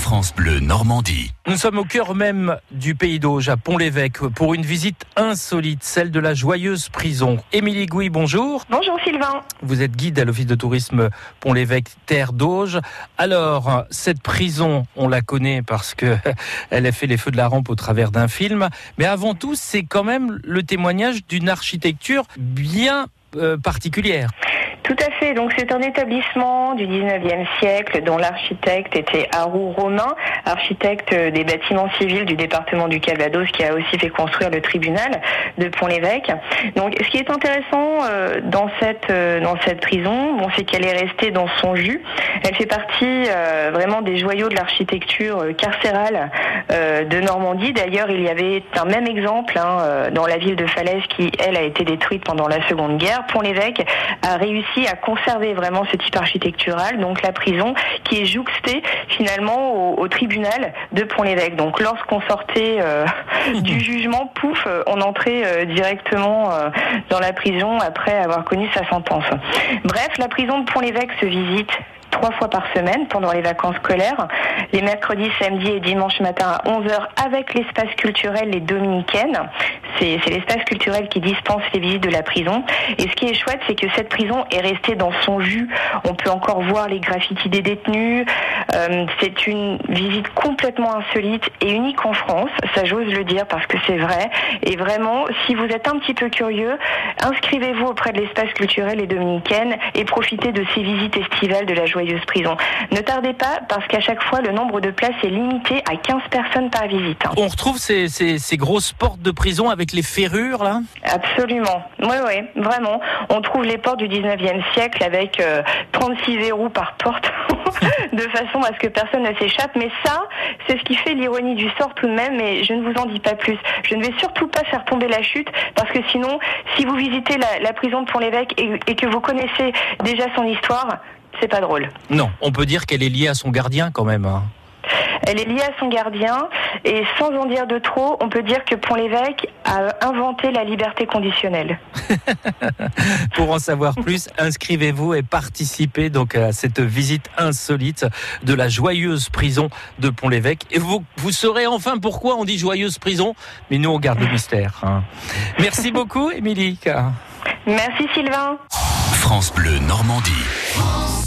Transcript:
France Bleu Normandie. Nous sommes au cœur même du pays d'Auge, à Pont-l'Évêque, pour une visite insolite, celle de la joyeuse prison. Émilie Gouy, bonjour. Bonjour Sylvain. Vous êtes guide à l'Office de tourisme Pont-l'Évêque, terre d'Auge. Alors, cette prison, on la connaît parce que elle a fait les feux de la rampe au travers d'un film. Mais avant tout, c'est quand même le témoignage d'une architecture bien euh, particulière. Tout à fait. Donc c'est un établissement du 19e siècle dont l'architecte était Harou Romain, architecte des bâtiments civils du département du Calvados qui a aussi fait construire le tribunal de Pont-l'Évêque. Donc ce qui est intéressant euh, dans cette euh, dans cette prison, bon c'est qu'elle est restée dans son jus. Elle fait partie euh, vraiment des joyaux de l'architecture carcérale de Normandie. D'ailleurs, il y avait un même exemple hein, dans la ville de Falaise qui elle a été détruite pendant la Seconde Guerre. Pont-l'Évêque a réussi à conserver vraiment ce type architectural, donc la prison qui est jouxtée finalement au, tribunal de Pont-l'Évêque. Donc lorsqu'on sortait euh, du jugement, pouf, euh, on entrait euh, directement dans la prison après avoir connu sa sentence. Bref, la prison de Pont-l'Évêque se visite trois fois par semaine pendant les vacances scolaires, les mercredis, samedis et dimanches matin à 11h avec l'espace culturel Les Dominicaines. C'est l'espace culturel qui dispense les visites de la prison. Et ce qui est chouette, c'est que cette prison est restée dans son jus. On peut encore voir les graffitis des détenus. Euh, c'est une visite complètement insolite et unique en France. Ça, j'ose le dire parce que c'est vrai. Et vraiment, si vous êtes un petit peu curieux, inscrivez-vous auprès de l'espace culturel Les Dominicaines et profitez de ces visites estivales de la joie prison. Ne tardez pas parce qu'à chaque fois, le nombre de places est limité à 15 personnes par visite. On retrouve ces, grosses portes de prison avec les ferrures, là Absolument. Oui, oui, vraiment. On trouve les portes du 19e siècle avec 36 euh, verrous par porte, de façon à ce que personne ne s'échappe. Mais ça, c'est ce qui fait l'ironie du sort tout de même, mais je ne vous en dis pas plus. Je ne vais surtout pas faire tomber la chute, parce que sinon, si vous visitez la, prison de Pont-l'Évêque et que vous connaissez déjà son histoire, c'est pas drôle. Non, on peut dire qu'elle est liée à son gardien quand même. Hein. Elle est liée à son gardien et sans en dire de trop, on peut dire que Pont-l'Évêque a inventé la liberté conditionnelle. Pour en savoir plus, inscrivez-vous et participez donc à cette visite insolite de la joyeuse prison de Pont-l'Évêque. Et vous, vous saurez enfin pourquoi on dit joyeuse prison, mais nous on garde le mystère. Hein. Merci beaucoup, Émilie. Merci Sylvain. France Bleu Normandie.